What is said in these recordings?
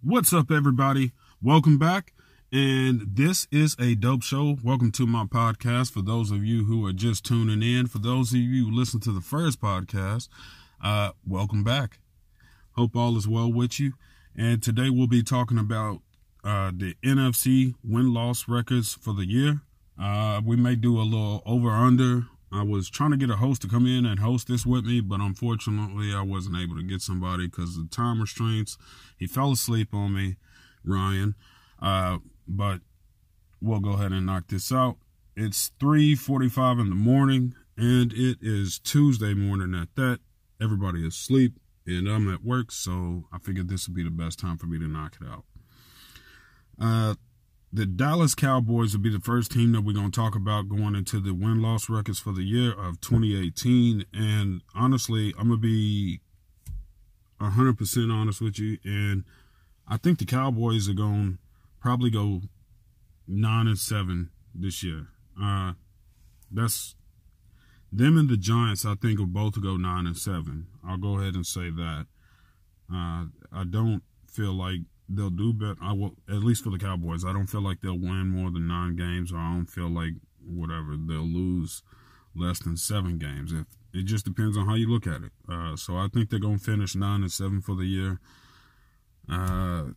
What's up, everybody? Welcome back. And this is a dope show. Welcome to my podcast. For those of you who are just tuning in, for those of you who listen to the first podcast, uh, welcome back. Hope all is well with you. And today we'll be talking about uh, the NFC win loss records for the year. Uh, we may do a little over under I was trying to get a host to come in and host this with me, but unfortunately, I wasn't able to get somebody because of time restraints. He fell asleep on me, Ryan. Uh, but we'll go ahead and knock this out. It's 3:45 in the morning, and it is Tuesday morning at that. Everybody is asleep, and I'm at work, so I figured this would be the best time for me to knock it out. Uh, the Dallas Cowboys will be the first team that we're going to talk about going into the win loss records for the year of 2018. And honestly, I'm going to be 100% honest with you. And I think the Cowboys are going to probably go 9 and 7 this year. Uh, that's them and the Giants, I think, will both go 9 and 7. I'll go ahead and say that. Uh, I don't feel like they'll do better. I will, at least for the Cowboys. I don't feel like they'll win more than nine games, or I don't feel like whatever they'll lose less than seven games. If it just depends on how you look at it. Uh, so I think they're gonna finish nine and seven for the year. Uh,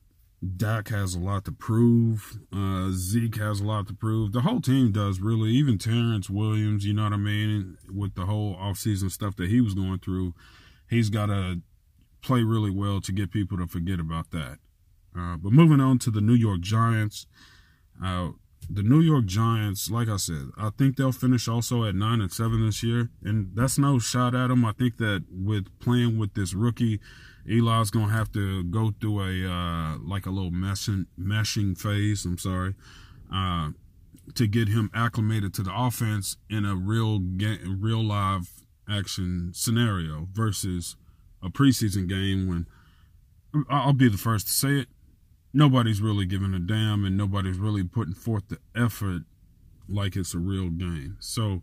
Dak has a lot to prove. Uh, Zeke has a lot to prove. The whole team does really. Even Terrance Williams, you know what I mean, with the whole offseason stuff that he was going through, he's got to play really well to get people to forget about that. Uh, but moving on to the New York Giants. Uh, the New York Giants, like I said, I think they'll finish also at nine and seven this year, and that's no shot at them. I think that with playing with this rookie, Eli's gonna have to go through a uh, like a little meshing meshing phase. I'm sorry, uh, to get him acclimated to the offense in a real game, real live action scenario versus a preseason game when I'll be the first to say it nobody's really giving a damn and nobody's really putting forth the effort like it's a real game. So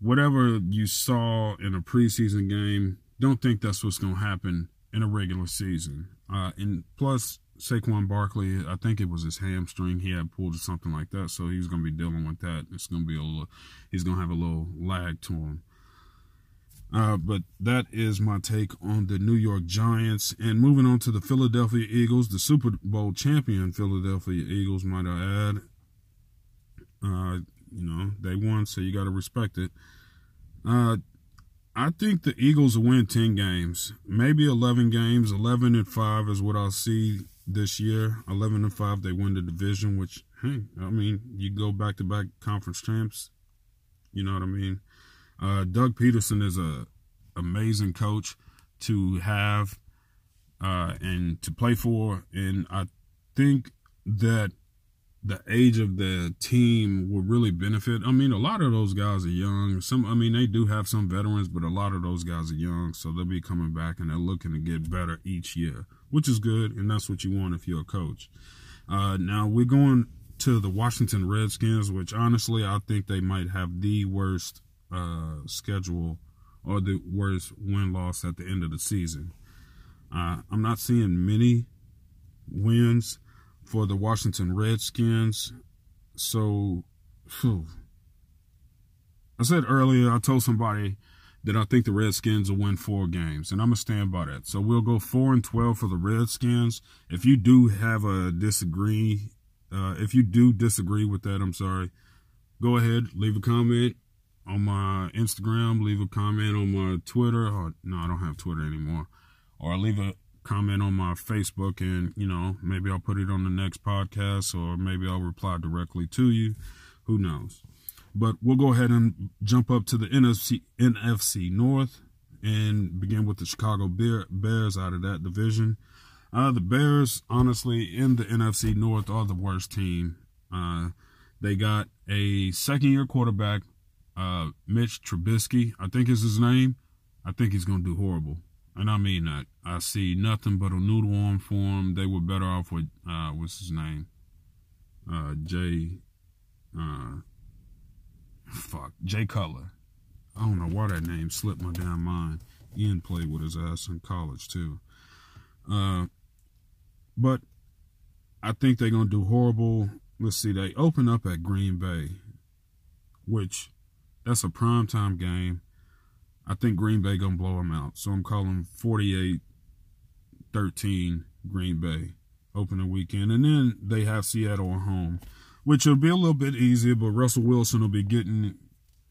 whatever you saw in a preseason game, don't think that's what's going to happen in a regular season. Uh, and plus, Saquon Barkley, I think it was his hamstring he had pulled or something like that, so he's going to be dealing with that. It's going to be a little, he's going to have a little lag to him. Uh, but that is my take on the New York Giants. And moving on to the Philadelphia Eagles, the Super Bowl champion Philadelphia Eagles, might I add. Uh, you know, they won, so you got to respect it. Uh, I think the Eagles will win 10 games, maybe 11 games. 11 and 5 is what I'll see this year. 11 and 5, they win the division, which, hey, I mean, you go back to back conference champs. You know what I mean? Uh, Doug Pederson is a amazing coach to have uh, and to play for, and I think that the age of the team will really benefit. I mean, a lot of those guys are young. Some, I mean, they do have some veterans, but a lot of those guys are young, so they'll be coming back and they're looking to get better each year, which is good, and that's what you want if you're a coach. Uh, now we're going to the Washington Redskins, which honestly I think they might have the worst uh, schedule or the worst win loss at the end of the season. Uh, I'm not seeing many wins for the Washington Redskins. So, whew. I said earlier, I told somebody that I think the Redskins will win four games, and I'm gonna stand by that. So we'll go four and twelve for the Redskins. If you do have a disagree, uh, if you do disagree with that, I'm sorry. Go ahead, leave a comment on my Instagram, leave a comment on my Twitter. Or, no, I don't have Twitter anymore. Or leave a comment on my Facebook, and you know maybe I'll put it on the next podcast, or maybe I'll reply directly to you. Who knows? But we'll go ahead and jump up to the NFC NFC North and begin with the Chicago Bear, Bears out of that division. Uh, the Bears, honestly, in the NFC North are the worst team. Uh, they got a second year quarterback uh, Mitch Trubisky, I think is his name. I think he's going to do horrible. And I mean that. I see nothing but a noodle arm for him. They were better off with, uh, what's his name? Uh, Jay, uh, fuck, Jay Cutler. I don't know why that name slipped my damn mind. Ian played with his ass in college, too. Uh, But I think they're going to do horrible. Let's see, they open up at Green Bay, which that's a primetime game. I think Green Bay going to blow them out. So I'm calling 48 13 Green Bay opening weekend. And then they have Seattle at home, which will be a little bit easier, but Russell Wilson will be getting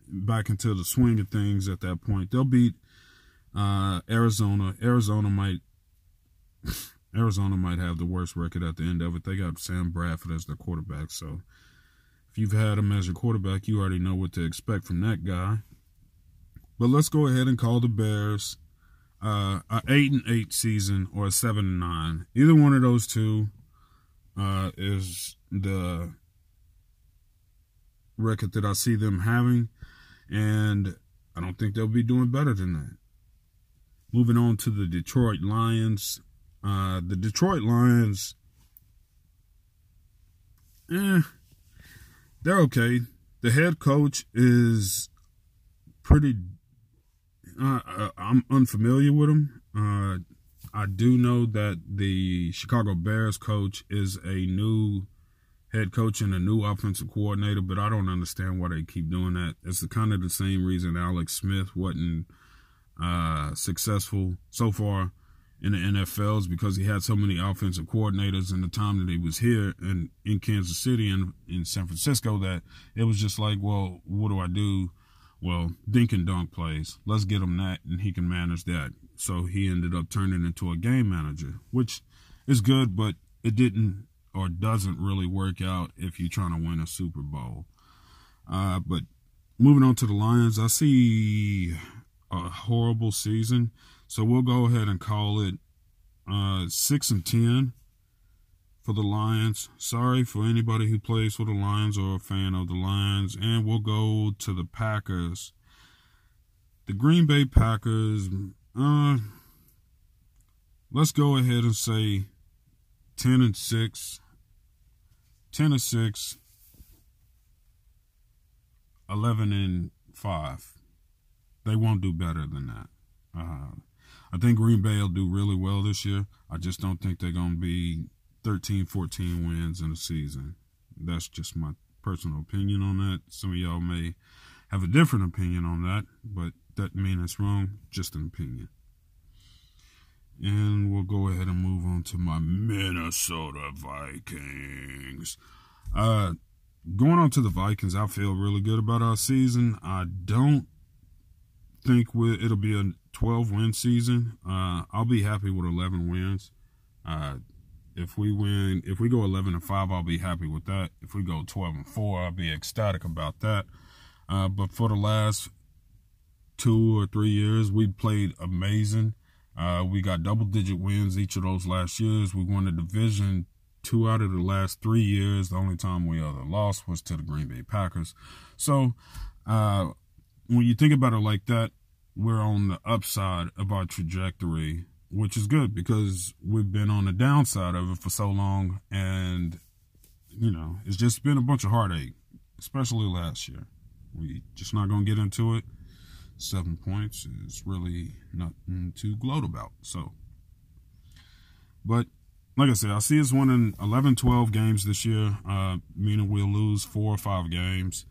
back into the swing of things at that point. They'll beat uh, Arizona. Arizona might Arizona might have the worst record at the end of it. They got Sam Bradford as their quarterback, so if you've had him as your quarterback, you already know what to expect from that guy. But let's go ahead and call the Bears uh, a eight and eight season or a seven and nine. Either one of those two uh, is the record that I see them having, and I don't think they'll be doing better than that. Moving on to the Detroit Lions. Uh, the Detroit Lions, eh, they're okay. The head coach is pretty uh, I'm unfamiliar with him. Uh, I do know that the Chicago Bears coach is a new head coach and a new offensive coordinator, but I don't understand why they keep doing that. It's the kind of the same reason Alex Smith wasn't uh, successful so far in the NFL is because he had so many offensive coordinators in the time that he was here and in Kansas City and in San Francisco that it was just like, well, what do I do? well, Dink and Dunk plays. Let's get him that, and he can manage that. So he ended up turning into a game manager, which is good, but it didn't or doesn't really work out if you're trying to win a Super Bowl. Uh, but moving on to the Lions, I see a horrible season, so we'll go ahead and call it uh, six and ten for the Lions. Sorry for anybody who plays for the Lions or a fan of the Lions. And we'll go to the Packers. The Green Bay Packers, uh, let's go ahead and say 10 and 6. 10 and 6. 11 and 5. They won't do better than that. Uh, I think Green Bay will do really well this year. I just don't think they're going to be 13, 14 wins in a season. That's just my personal opinion on that. Some of y'all may have a different opinion on that, but that mean it's wrong. Just an opinion. And we'll go ahead and move on to my Minnesota Vikings. Uh, going on to the Vikings, I feel really good about our season. I don't think it'll be a 12 win season. Uh, I'll be happy with 11 wins. Uh, if we win, if we go 11 and 5, I'll be happy with that. If we go 12 and 4, I'll be ecstatic about that. Uh, but for the last two or three years, we played amazing. Uh, we got double digit wins each of those last years. We won the division two out of the last three years. The only time we ever lost was to the Green Bay Packers. So uh, when you think about it like that, we're on the upside of our trajectory which is good because we've been on the downside of it for so long and you know it's just been a bunch of heartache especially last year. We just not gonna get into it. Seven points is really nothing to gloat about so. But like i said i see us winning 11 12 games this year uh, meaning we'll lose four or five games.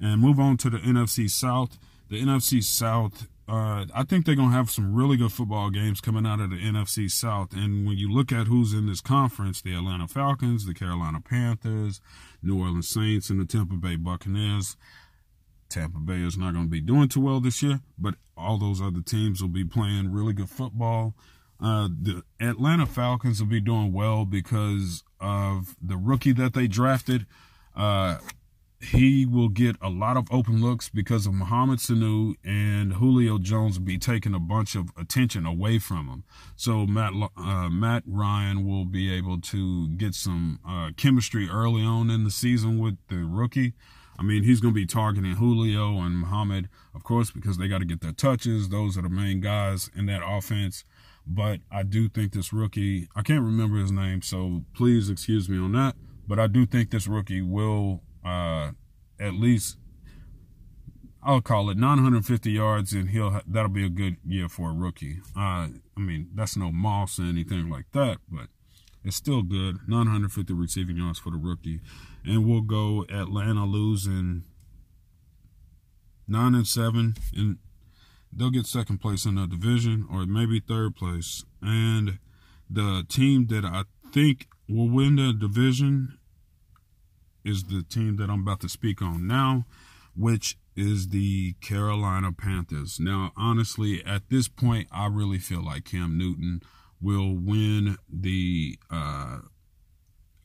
And move on to the nfc south. The nfc south uh, I think they're going to have some really good football games coming out of the NFC South. And when you look at who's in this conference, the Atlanta Falcons, the Carolina Panthers, New Orleans Saints, and the Tampa Bay Buccaneers. Tampa Bay is not going to be doing too well this year, but all those other teams will be playing really good football. Uh, the Atlanta Falcons will be doing well because of the rookie that they drafted. Uh, he will get a lot of open looks because of Mohamed Sanu and Julio Jones will be taking a bunch of attention away from him. So Matt uh, Matt Ryan will be able to get some uh, chemistry early on in the season with the rookie. I mean, he's going to be targeting Julio and Mohamed, of course, because they got to get their touches. Those are the main guys in that offense. But I do think this rookie, I can't remember his name, so please excuse me on that. But I do think this rookie will uh, at least I'll call it 950 yards, and he'll that'll be a good year for a rookie. Uh, I mean, that's no Moss or anything like that, but It's still good. 950 receiving yards for the rookie. And we'll go Atlanta losing nine and seven, and they'll get second place in the division, or maybe third place. And the team that I think will win the division is the team that I'm about to speak on now, which is the Carolina Panthers. Now, honestly, at this point, I really feel like Cam Newton will win the uh,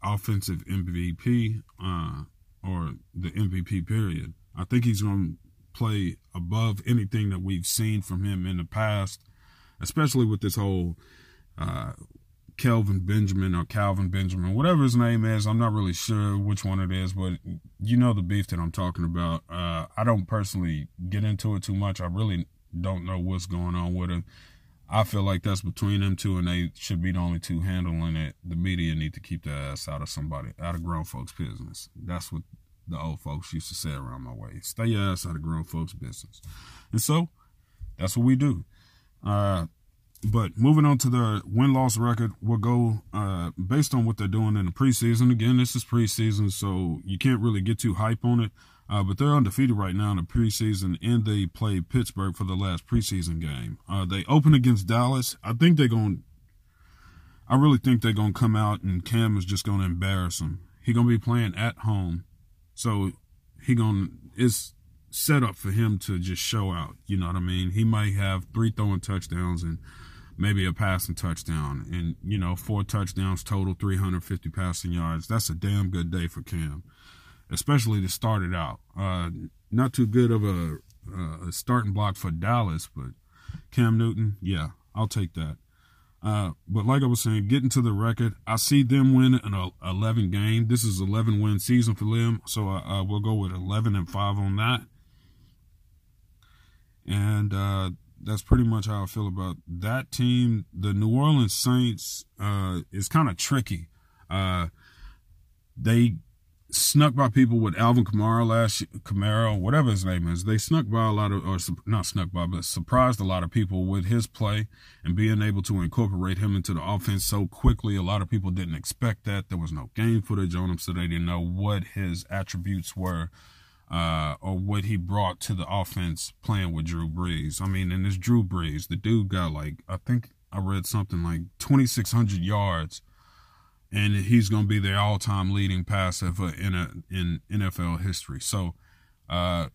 offensive MVP uh, or the MVP period. I think he's going to play above anything that we've seen from him in the past, especially with this whole uh, Kelvin Benjamin or Calvin Benjamin, whatever his name is. I'm not really sure which one it is, but you know the beef that I'm talking about. Uh, I don't personally get into it too much. I really don't know what's going on with it. I feel like that's between them two, and they should be the only two handling it. The media need to keep their ass out of somebody, out of grown folks' business. That's what the old folks used to say around my way. Stay your ass out of grown folks' business. And so, that's what we do. Uh, but moving on to the win loss record, we'll go uh, based on what they're doing in the preseason. Again, this is preseason, so you can't really get too hype on it. Uh, but they're undefeated right now in the preseason, and they played Pittsburgh for the last preseason game. Uh, they open against Dallas. I think they're going. I really think they're going to come out, and Cam is just going to embarrass them. He's going to be playing at home, so he going it's set up for him to just show out. You know what I mean? He might have three throwing touchdowns and maybe a passing touchdown. And you know four touchdowns total 350 passing yards. That's a damn good day for cam especially to start it out. Uh, not too good of a, a, starting block for dallas but cam newton yeah i'll take that. Uh, but like i was saying getting to the record i see them win an 11 game. This is 11 win season for them so I, we'll go with 11 and 5 on that. And uh, that's pretty much how I feel about that team. The New Orleans Saints uh, is kind of tricky. Uh, they snuck by people with Alvin Kamara last Kamara, whatever his name is. They snuck by a lot of, or not snuck by, but surprised a lot of people with his play and being able to incorporate him into the offense so quickly. A lot of people didn't expect that. There was no game footage on him, so they didn't know what his attributes were uh, or what he brought to the offense playing with Drew Brees. I mean, and it's Drew Brees. The dude got like, I think I read something like 2,600 yards, and he's going to be the all time leading passer in, a, in NFL history. So uh,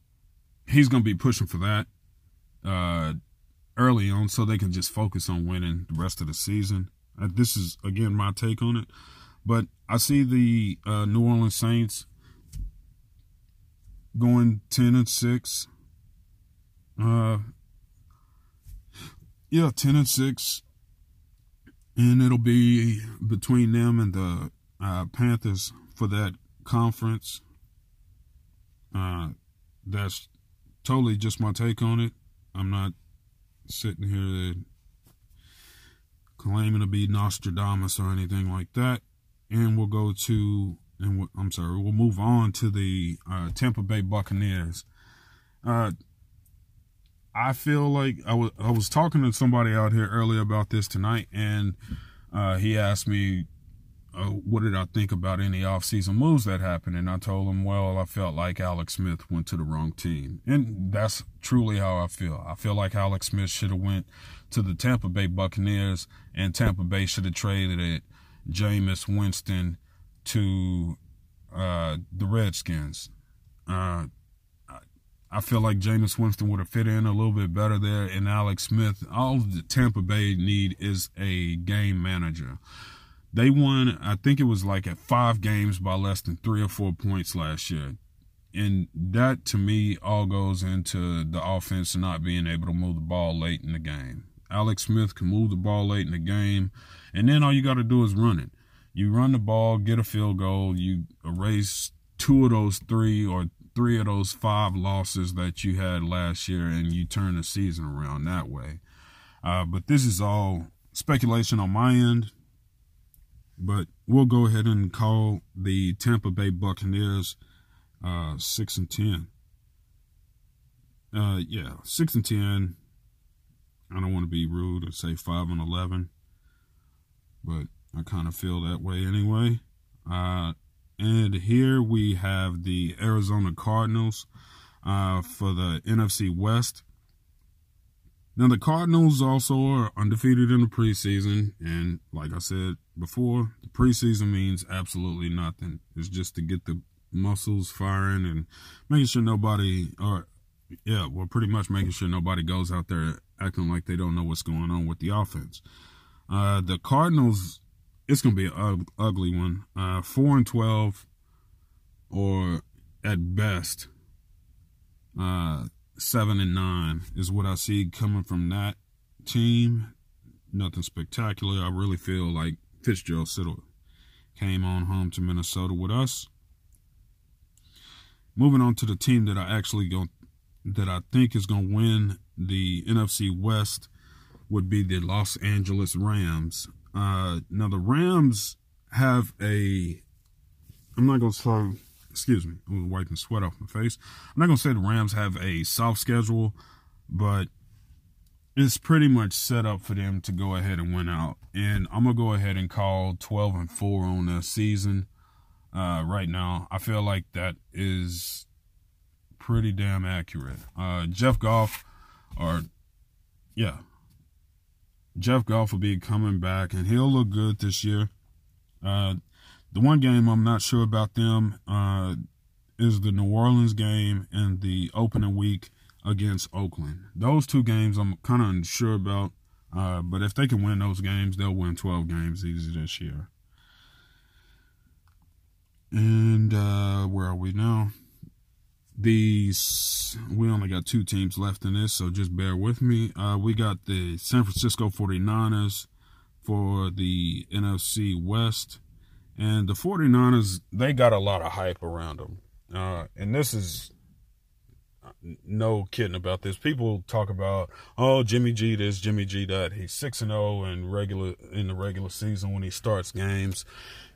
he's going to be pushing for that uh, early on so they can just focus on winning the rest of the season. Uh, this is, again, my take on it. But I see the uh, New Orleans Saints going 10 and 6. Uh, yeah, 10 and 6. And it'll be between them and the uh, Panthers for that conference. Uh, that's totally just my take on it. I'm not sitting here claiming to be Nostradamus or anything like that. And we'll go to and I'm sorry, we'll move on to the uh, Tampa Bay Buccaneers. Uh, I feel like I was I was talking to somebody out here earlier about this tonight, and uh, he asked me, uh, "What did I think about any offseason moves that happened?" And I told him, "Well, I felt like Alex Smith went to the wrong team, and that's truly how I feel. I feel like Alex Smith should have went to the Tampa Bay Buccaneers, and Tampa Bay should have traded it Jameis Winston." To uh, the Redskins. Uh, I feel like Jameis Winston would have fit in a little bit better there, and Alex Smith. All the Tampa Bay need is a game manager. They won, I think it was like at five games by less than three or four points last year. And that to me all goes into the offense not being able to move the ball late in the game. Alex Smith can move the ball late in the game, and then all you got to do is run it you run the ball, get a field goal, you erase two of those three or three of those five losses that you had last year, and you turn the season around that way. Uh, but this is all speculation on my end. But we'll go ahead and call the Tampa Bay Buccaneers uh, six and ten. Uh, yeah, six and ten. I don't want to be rude or say five and eleven, but I kind of feel that way anyway. Uh, and here we have the Arizona Cardinals uh, for the NFC West. Now, the Cardinals also are undefeated in the preseason. And like I said before, the preseason means absolutely nothing. It's just to get the muscles firing and making sure nobody, or yeah, well, pretty much making sure nobody goes out there acting like they don't know what's going on with the offense. Uh, the Cardinals, it's to be an ugly one. Uh, 4 and 12, or at best, uh, 7 and 9 is what I see coming from that team. Nothing spectacular. I really feel like Fitzgerald Siddle came on home to Minnesota with us. Moving on to the team that I actually go that I think is to win the NFC West would be the Los Angeles Rams. Uh, now the Rams have a. I'm not to say. Excuse me. I was wiping sweat off my face. I'm not to say the Rams have a soft schedule, but it's pretty much set up for them to go ahead and win out. And I'm gonna go ahead and call 12 and four on the season uh, right now. I feel like that is pretty damn accurate. Uh, Jeff Goff, or yeah, Jeff Goff will be coming back, and he'll look good this year. Uh, the one game I'm not sure about them uh, is the New Orleans game and the opening week against Oakland. Those two games I'm kind of unsure about, uh, but if they can win those games, they'll win 12 games easy this year. And uh, where are we now? These we only got two teams left in this, so just bear with me. Uh, we got the San Francisco 49ers for the NFC West. And the 49ers, they got a lot of hype around them. Uh, and this is no kidding about this. People talk about, oh, Jimmy G this, Jimmy G that. He's six and zero oh in regular in the regular season when he starts games.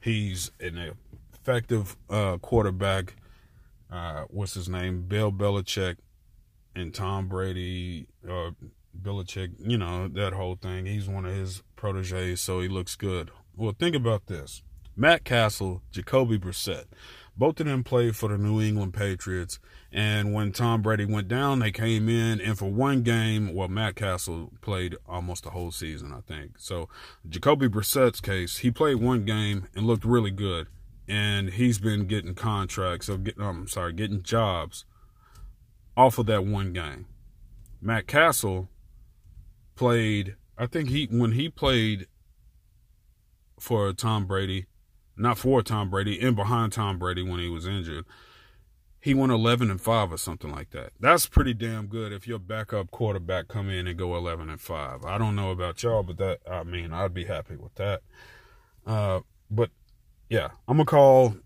He's an effective uh, quarterback uh, what's his name, Bill Belichick and Tom Brady, uh, Belichick, you know, that whole thing. He's one of his proteges, so he looks good. Well, think about this. Matt Cassel, Jacoby Brissett. Both of them played for the New England Patriots. And when Tom Brady went down, they came in. And for one game, well, Matt Cassel played almost the whole season, I think. So, Jacoby Brissett's case, he played one game and looked really good and he's been getting contracts or getting, I'm sorry, getting jobs off of that one game. Matt Cassel played, I think he when he played for Tom Brady, not for Tom Brady, and behind Tom Brady when he was injured, he went 11 and 5 or something like that. That's pretty damn good if your backup quarterback come in and go 11 and 5. I don't know about y'all, but that I mean, I'd be happy with that. Uh, but yeah, I'm gonna call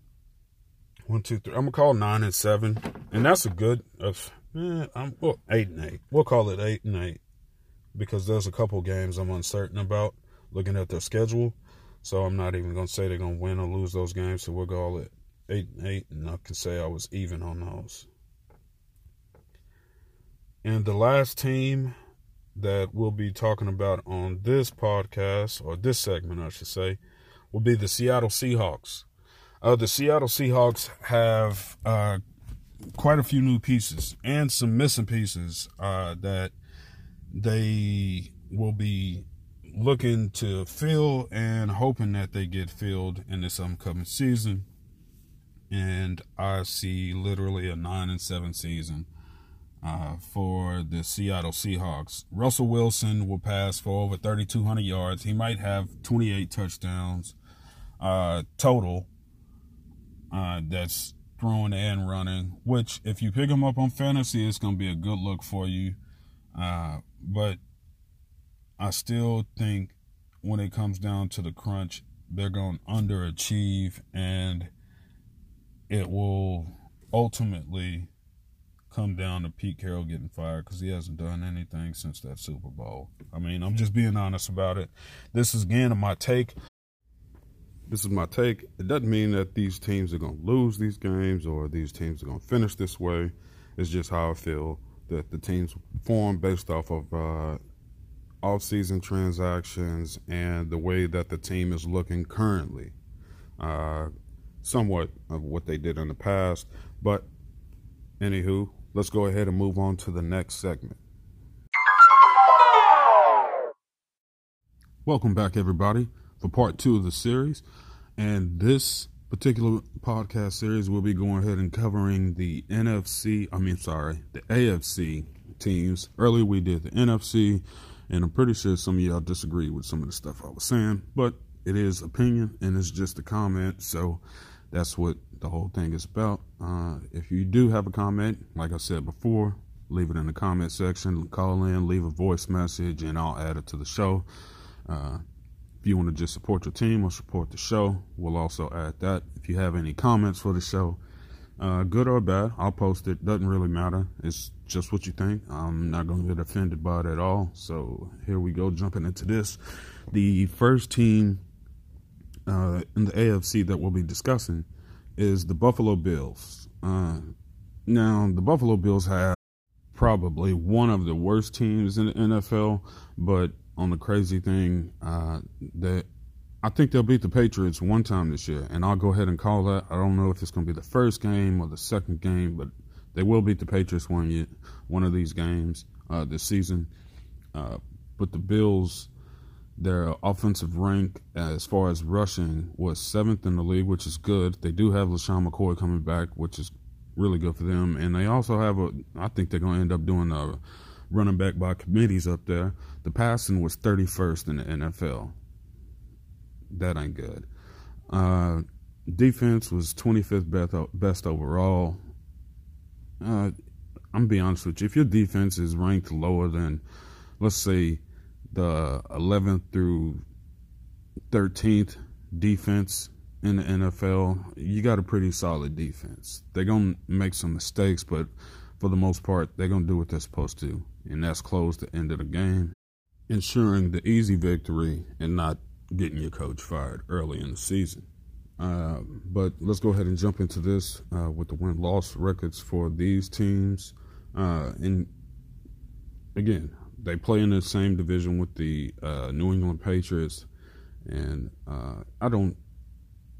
one, two, three. I'm gonna call nine and seven, and that's a good. Uh, I'm well eight and eight. We'll call it eight and eight because there's a couple games I'm uncertain about looking at their schedule. So I'm not even gonna say they're gonna win or lose those games. So we'll call it eight and eight, and I can say I was even on those. And the last team that we'll be talking about on this podcast or this segment, I should say will be the Seattle Seahawks. Uh, the Seattle Seahawks have uh, quite a few new pieces and some missing pieces uh, that they will be looking to fill and hoping that they get filled in this upcoming season. And I see literally a nine and seven season uh, for the Seattle Seahawks. Russell Wilson will pass for over 3,200 yards. He might have 28 touchdowns uh, total uh, that's throwing and running, which if you pick him up on fantasy, it's going to be a good look for you. Uh, but I still think when it comes down to the crunch, they're going to underachieve and it will ultimately come down to Pete Carroll getting fired because he hasn't done anything since that Super Bowl. I mean, I'm just being honest about it. This is again my take this is my take. It doesn't mean that these teams are going to lose these games or these teams are going to finish this way. It's just how I feel that the teams form based off of uh, off-season transactions and the way that the team is looking currently. Uh, somewhat of what they did in the past, but anywho, let's go ahead and move on to the next segment. Welcome back, everybody, for part two of the series. And this particular podcast series, we'll be going ahead and covering the NFC, I mean, sorry, the AFC teams. Earlier we did the NFC, and I'm pretty sure some of y'all disagree with some of the stuff I was saying, but it is opinion and it's just a comment. So that's what the whole thing is about. Uh, if you do have a comment, like I said before, leave it in the comment section, call in, leave a voice message, and I'll add it to the show. Uh, if you want to just support your team or support the show, we'll also add that. If you have any comments for the show, uh, good or bad, I'll post it. Doesn't really matter. It's just what you think. I'm not going to get offended by it at all. So here we go, jumping into this. The first team uh, in the AFC that we'll be discussing is the Buffalo Bills. Uh, now, the Buffalo Bills have probably one of the worst teams in the NFL, but on the crazy thing uh, that I think they'll beat the Patriots one time this year, and I'll go ahead and call that. I don't know if it's going to be the first game or the second game, but they will beat the Patriots one year, one of these games uh, this season. Uh, but the Bills, their offensive rank as far as rushing was seventh in the league, which is good. They do have LeSean McCoy coming back, which is really good for them, and they also have a. I think they're going to end up doing a running back by committees up there. The passing was 31st in the NFL that ain't good. Uh, defense was 25th best, best overall. Uh, I'm be honest with you. If your defense is ranked lower than, let's say, the 11th through 13th defense in the NFL, you got a pretty solid defense. They're going to make some mistakes, but for the most part, they're going to do what they're supposed to, and that's close the end of the game, ensuring the easy victory and not getting your coach fired early in the season. Uh, but let's go ahead and jump into this uh, with the win loss records for these teams. Uh, and again, they play in the same division with the uh, New England Patriots. And uh, I don't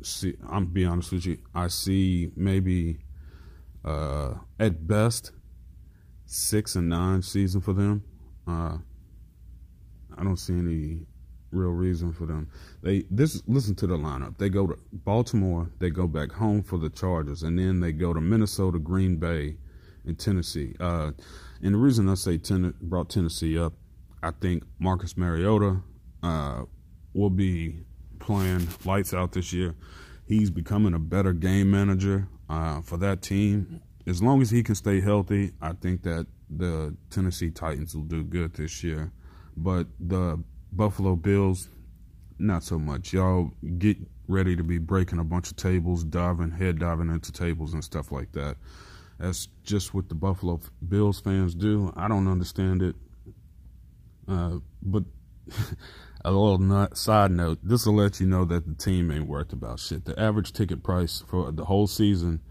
see, I'm be honest with you, I see maybe uh, at best six and nine season for them. I don't see any real reason for them. They this listen to the lineup. They go to Baltimore, they go back home for the Chargers, and then they go to Minnesota, Green Bay, and Tennessee. Uh, and the reason I say ten, brought Tennessee up, I think Marcus Mariota uh, will be playing lights out this year. He's becoming a better game manager uh, for that team. As long as he can stay healthy, I think that the Tennessee Titans will do good this year. But the Buffalo Bills, not so much. Y'all get ready to be breaking a bunch of tables, diving, head diving into tables and stuff like that. That's just what the Buffalo Bills fans do. I don't understand it. Uh, but a little not, side note, this will let you know that the team ain't worth about shit. The average ticket price for the whole season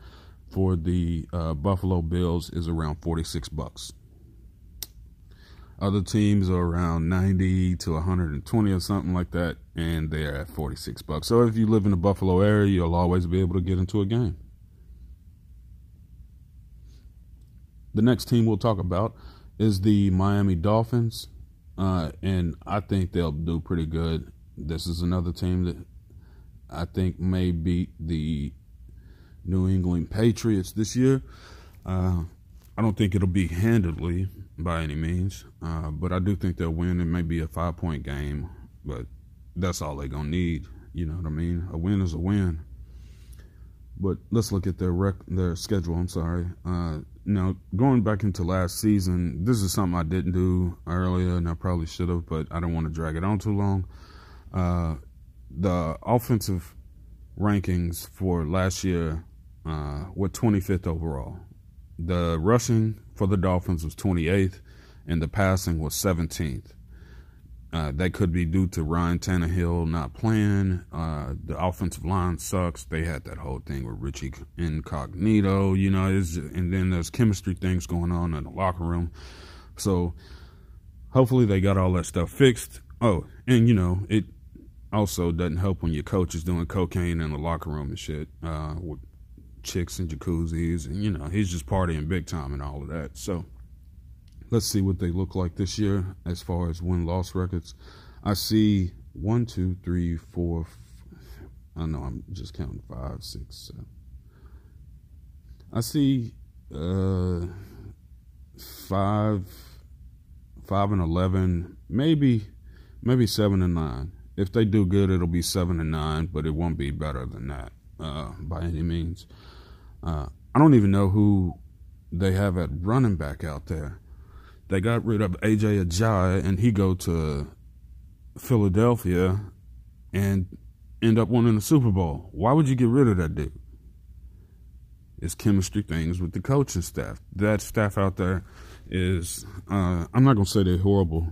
for the uh, Buffalo Bills is around 46 bucks. Other teams are around 90 to 120 or something like that, and they're at 46 bucks. So if you live in the Buffalo area, you'll always be able to get into a game. The next team we'll talk about is the Miami Dolphins, uh, and I think they'll do pretty good. This is another team that I think may beat the New England Patriots this year. Uh, I don't think it'll be handedly by any means, uh, but I do think they'll win. It may be a five point game, but that's all they're gonna need. You know what I mean? A win is a win. But let's look at their rec- their schedule. I'm sorry. Uh, now going back into last season, this is something I didn't do earlier, and I probably should have, but I don't want to drag it on too long. Uh, the offensive rankings for last year uh, were 25th overall. The rushing for the Dolphins was 28th, and the passing was 17th. Uh, that could be due to Ryan Tannehill not playing. Uh, the offensive line sucks. They had that whole thing with Richie Incognito, you know, and then there's chemistry things going on in the locker room. So hopefully they got all that stuff fixed. Oh, and you know, it also doesn't help when your coach is doing cocaine in the locker room and shit uh, chicks and jacuzzis, and you know, he's just partying big time and all of that. So let's see what they look like this year as far as win loss records. I see one, two, three, four. I know I'm just counting five, six, seven. I see uh, five, five and eleven, maybe, maybe seven and nine. If they do good, it'll be seven and nine, but it won't be better than that uh, by any means. Uh, I don't even know who they have at running back out there. They got rid of AJ Ajayi, and he go to Philadelphia and end up winning the Super Bowl. Why would you get rid of that dude? It's chemistry things with the coaching staff. That staff out there is, uh, I'm not going to say they're horrible,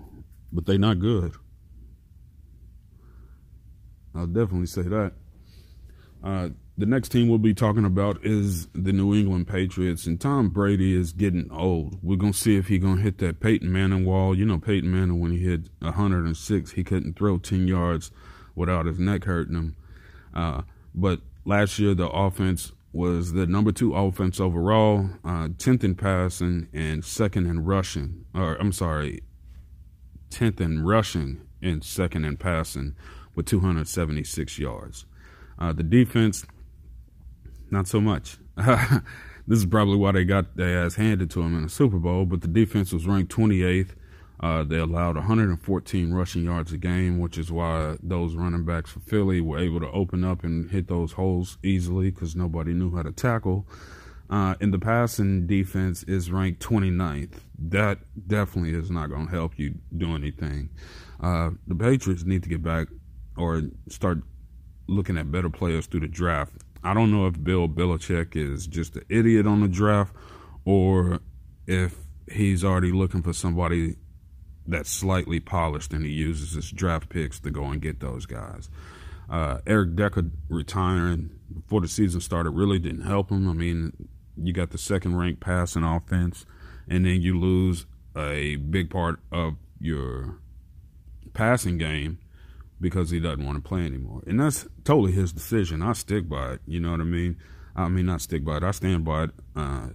but they're not good. I'll definitely say that. Uh, the next team we'll be talking about is the New England Patriots, and Tom Brady is getting old. We're gonna see if he's gonna hit that Peyton Manning wall. You know, Peyton Manning when he hit 106, he couldn't throw 10 yards without his neck hurting him. Uh, but last year the offense was the number two offense overall, uh, 10th in passing and second in rushing. Or I'm sorry, 10th in rushing and second in passing with 276 yards. Uh, the defense, not so much. this is probably why they got their ass handed to them in the Super Bowl, but the defense was ranked 28th. Uh, they allowed 114 rushing yards a game, which is why those running backs for Philly were able to open up and hit those holes easily because nobody knew how to tackle. Uh, in the passing defense is ranked 29th. That definitely is not going to help you do anything. Uh, the Patriots need to get back or start looking at better players through the draft. I don't know if Bill Belichick is just an idiot on the draft or if he's already looking for somebody that's slightly polished and he uses his draft picks to go and get those guys. Uh, Eric Decker retiring before the season started really didn't help him. I mean, you got the second ranked passing offense, and then you lose a big part of your passing game because he doesn't want to play anymore. And that's totally his decision. I stick by it. You know what I mean? I mean, not stick by it. I stand by it. Uh,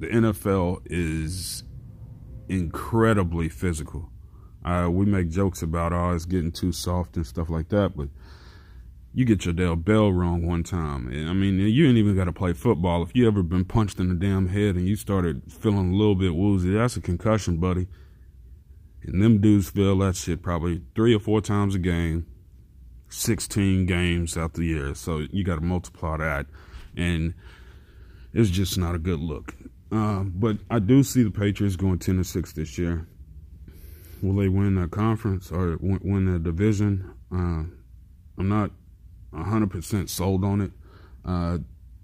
the NFL is incredibly physical. Uh, we make jokes about, oh, it's getting too soft and stuff like that, but you get your Dale Bell wrong one time. I mean, you ain't even got to play football. If you ever been punched in the damn head and you started feeling a little bit woozy, that's a concussion, buddy. And them dudes feel that shit probably three or four times a game, 16 games out the year. So you got to multiply that. And it's just not a good look. Uh, but I do see the Patriots going 10 to 6 this year. Will they win a conference or win a division? Uh, I'm not 100% sold on it. Uh,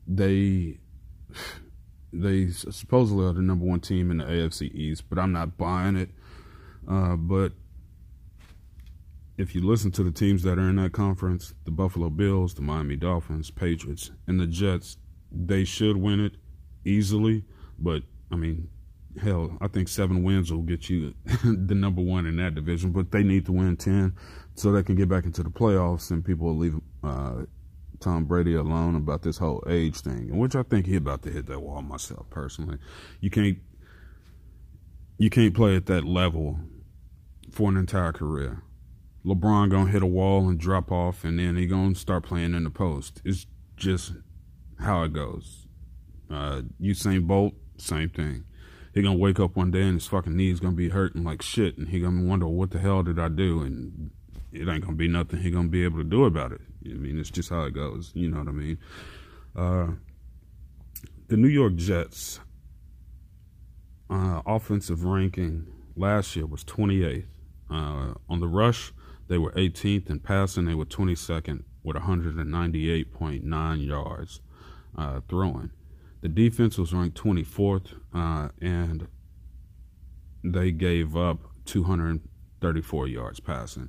they they supposedly are the number one team in the AFC East, but I'm not buying it. Uh, but if you listen to the teams that are in that conference, the Buffalo Bills, the Miami Dolphins, Patriots, and the Jets, they should win it easily. But I mean, hell, I think seven wins will get you the number one in that division. But they need to win ten so they can get back into the playoffs, and people will leave uh, Tom Brady alone about this whole age thing, which I think he about to hit that wall myself personally. You can't you can't play at that level for an entire career. LeBron gonna hit a wall and drop off, and then he gonna start playing in the post. It's just how it goes. Uh, Usain Bolt, same thing. He gonna wake up one day and his fucking knees gonna be hurting like shit, and he gonna wonder what the hell did I do, and it ain't gonna be nothing he gonna be able to do about it. I mean, it's just how it goes. You know what I mean? Uh, the New York Jets uh, offensive ranking last year was 28th. Uh, on the rush, they were 18th. In passing, they were 22nd with 198.9 yards uh, throwing. The defense was ranked 24th, uh, and they gave up 234 yards passing.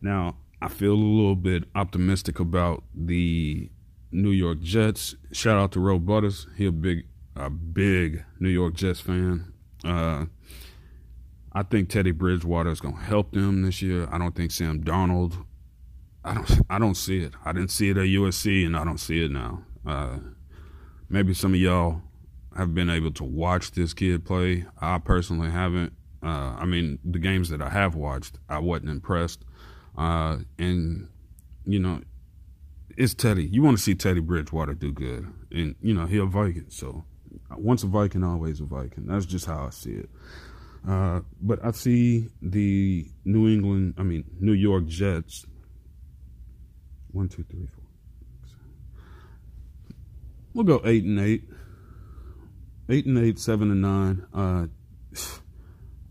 Now, I feel a little bit optimistic about the New York Jets. Shout out to Ro Butters. He a big, a big New York Jets fan. Uh, I think Teddy Bridgewater is going to help them this year. I don't think Sam Donald. I don't. I don't see it. I didn't see it at USC, and I don't see it now. Uh, maybe some of y'all have been able to watch this kid play. I personally haven't. Uh, I mean, the games that I have watched, I wasn't impressed. Uh, and you know, it's Teddy. You want to see Teddy Bridgewater do good, and you know he'll Viking. So once a Viking, always a Viking. That's just how I see it. Uh, but I see the New England, I mean New York Jets. One, two, three, four. We'll go eight and eight. Eight and eight, seven and nine. Uh,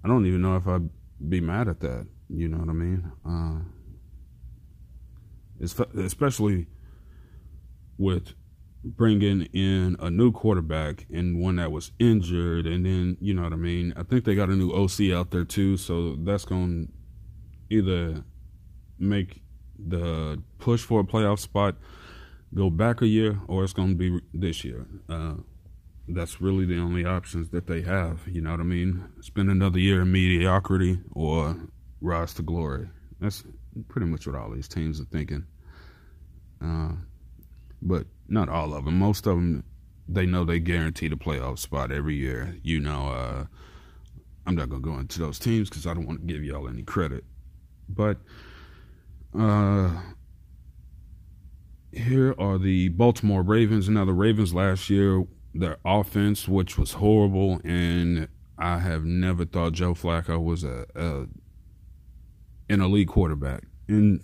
I don't even know if I'd be mad at that. You know what I mean? Uh, especially with bringing in a new quarterback and one that was injured, and then you know what I mean. I think they got a new OC out there too, so that's going to either make the push for a playoff spot go back a year, or it's going to be this year. Uh, that's really the only options that they have. You know what I mean? Spend another year in mediocrity or rise to glory. That's pretty much what all these teams are thinking. Uh, but not all of them. Most of them, they know they guarantee the playoff spot every year. You know, uh, I'm not gonna go into those teams because I don't want to give y'all any credit. But uh, here are the Baltimore Ravens. Now, the Ravens last year, their offense, which was horrible, and I have never thought Joe Flacco was a, a an elite quarterback. And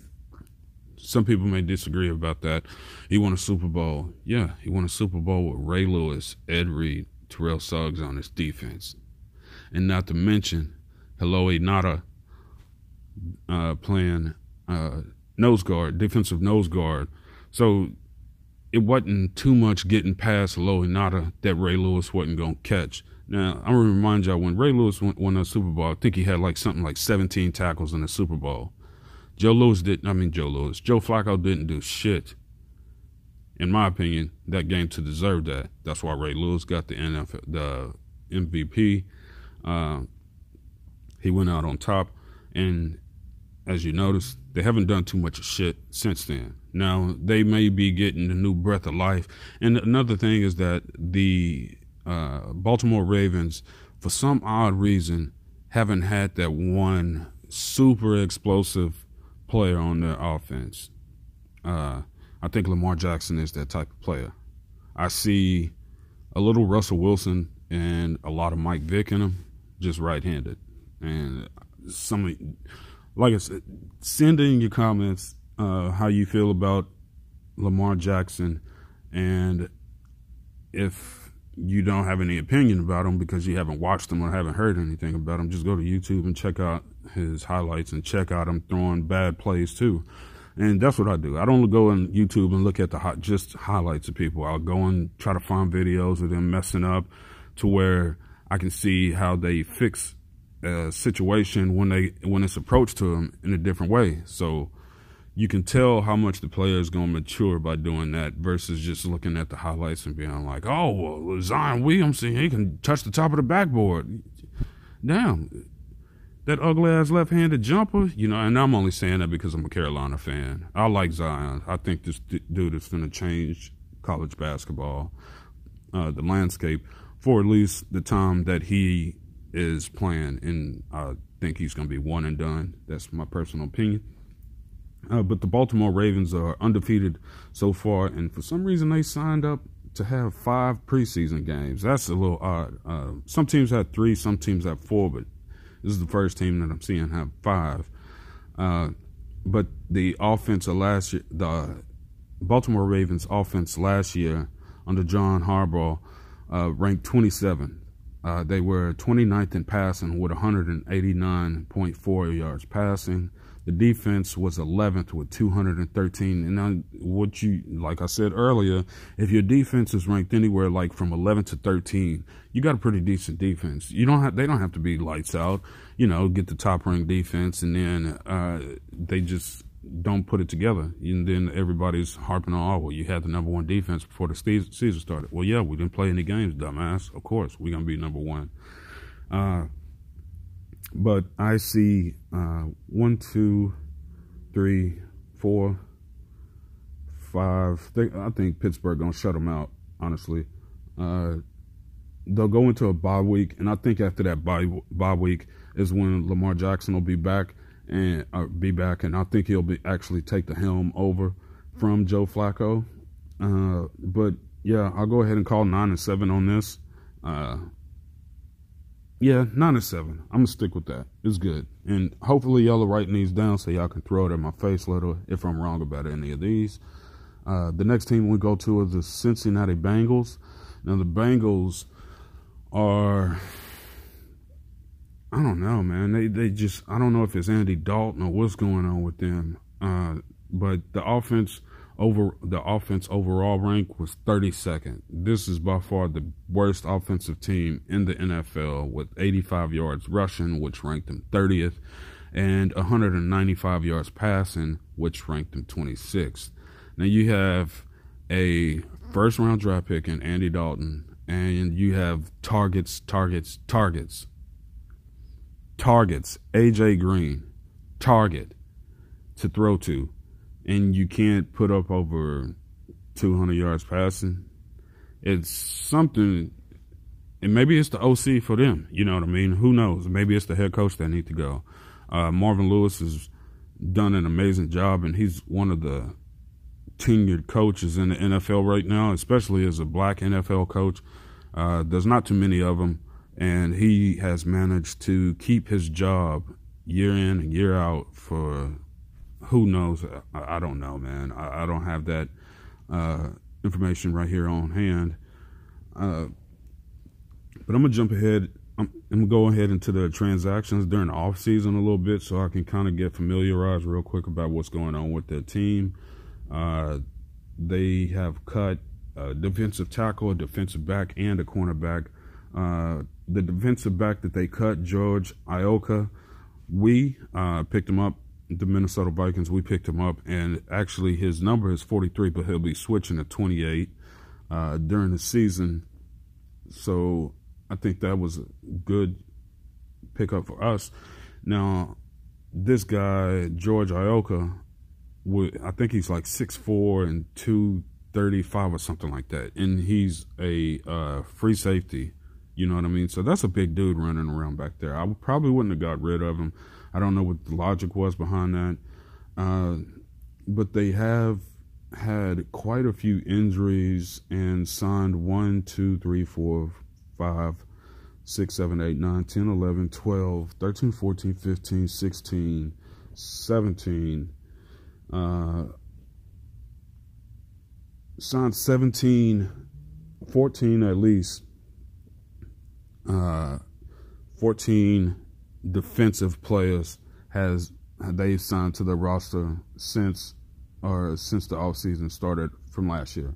some people may disagree about that. He won a Super Bowl. Yeah, he won a Super Bowl with Ray Lewis, Ed Reed, Terrell Suggs on his defense. And not to mention Haloti Ngata uh, playing uh, nose guard, defensive nose guard. So it wasn't too much getting past Haloti Ngata that Ray Lewis wasn't going to catch. Now, I'm going to remind y'all when Ray Lewis won, won the Super Bowl, I think he had like something like 17 tackles in the Super Bowl. Joe Lewis didn't, I mean, Joe Lewis, Joe Flacco didn't do shit. In my opinion, that game to deserve that. That's why Ray Lewis got the NFL, the MVP. Uh, he went out on top. And as you notice, they haven't done too much shit since then. Now, they may be getting a new breath of life. And another thing is that the uh, Baltimore Ravens, for some odd reason, haven't had that one super explosive player on their offense. Uh, I think Lamar Jackson is that type of player. I see a little Russell Wilson and a lot of Mike Vick in him, just right-handed. And some, like I said, send in your comments uh, how you feel about Lamar Jackson, and if you don't have any opinion about him because you haven't watched him or haven't heard anything about him, just go to YouTube and check out his highlights and check out him throwing bad plays too. And that's what I do. I don't go on YouTube and look at the hot, just highlights of people. I'll go and try to find videos of them messing up to where I can see how they fix a situation when they when it's approached to them in a different way. So you can tell how much the player is going to mature by doing that versus just looking at the highlights and being like, oh, well, Zion Williamson, he can touch the top of the backboard. Damn, that ugly ass left handed jumper, you know, and I'm only saying that because I'm a Carolina fan. I like Zion. I think this dude is going to change college basketball, uh, the landscape, for at least the time that he is playing. And I think he's going to be one and done. That's my personal opinion. Uh, but the Baltimore Ravens are undefeated so far, and for some reason they signed up to have five preseason games. That's a little odd. Uh, some teams have three, some teams have four, but this is the first team that I'm seeing have five. Uh, but the offense of last year, the Baltimore Ravens offense last year under John Harbaugh uh, ranked 27. Uh, they were 29th in passing with 189.4 yards passing. The defense was 11th with 213. And now, what you, like I said earlier, if your defense is ranked anywhere like from 11 to 13, you got a pretty decent defense. You don't have, they don't have to be lights out, you know, get the top ranked defense and then, uh, they just don't put it together. And then everybody's harping on, oh, well, you had the number one defense before the season started. Well, yeah, we didn't play any games, dumbass. Of course, we're going to be number one. Uh, but I see uh, one, two, three, four, five. I think Pittsburgh gonna shut them out. Honestly, uh, they'll go into a bye week, and I think after that bye bye week is when Lamar Jackson will be back and uh, be back, and I think he'll be actually take the helm over from Joe Flacco. Uh, but yeah, I'll go ahead and call nine and seven on this. Yeah, nine and seven. I'm gonna stick with that. It's good, and hopefully y'all are writing these down so y'all can throw it in my face later if I'm wrong about any of these. Uh, the next team we go to is the Cincinnati Bengals. Now the Bengals are, I don't know, man. They they just I don't know if it's Andy Dalton or what's going on with them. Uh, but the offense over the offense overall rank was 32nd. This is by far the worst offensive team in the NFL with 85 yards rushing, which ranked them 30th, and 195 yards passing, which ranked them 26th. Now you have a first round draft pick in Andy Dalton, and you have targets, targets, targets, targets, AJ Green, target to throw to and you can't put up over 200 yards passing, it's something. And maybe it's the OC for them. You know what I mean? Who knows? Maybe it's the head coach that need to go. Uh, Marvin Lewis has done an amazing job, and he's one of the tenured coaches in the NFL right now, especially as a black NFL coach. Uh, there's not too many of them, and he has managed to keep his job year in and year out for who knows? I, I don't know, man. I, I don't have that uh, information right here on hand. Uh, but I'm gonna jump ahead. I'm, I'm, gonna go ahead into the transactions during the off season a little bit, so I can kind of get familiarized real quick about what's going on with the team. Uh, they have cut a defensive tackle, a defensive back, and a cornerback. Uh, the defensive back that they cut, George Iloka, we uh, picked him up the Minnesota Vikings, we picked him up, and actually his number is 43, but he'll be switching to 28 uh, during the season. So I think that was a good pickup for us. Now, this guy, George Iloka, I think he's like 6'4 and 235 or something like that. And he's a uh, free safety. You know what I mean? So that's a big dude running around back there. I probably wouldn't have got rid of him. I don't know what the logic was behind that. Uh, but they have had quite a few injuries and signed 1, 2, 3, 4, 5, 6, 7, 8, 9, 10, 11, 12, 13, 14, 15, 16, 17. Uh, signed 17, 14 at least. Uh, 14 defensive players has they've signed to the roster since or since the offseason started from last year.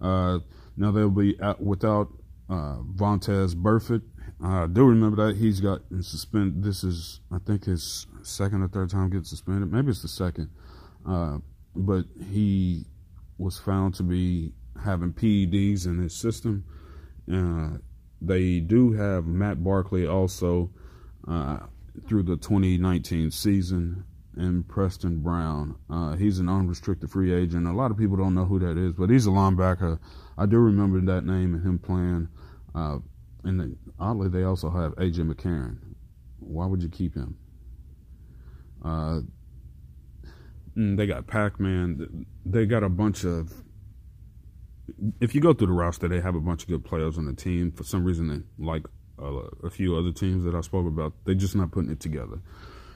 Uh, now they'll be out without uh, Burfict. I do remember that he's got suspended. This is, I think, his second or third time getting suspended. Maybe it's the second. Uh, but he was found to be having PEDs in his system. Uh, they do have Matt Barkley also uh, through the 2019 season. And Preston Brown, uh, he's an unrestricted free agent. A lot of people don't know who that is, but he's a linebacker. I do remember that name and him playing. Uh, and oddly, they also have AJ McCarron. Why would you keep him? Uh, mm, they got Pac Man. They got a bunch of. If you go through the roster, they have a bunch of good players on the team. For some reason, they like a few other teams that I spoke about. They're just not putting it together.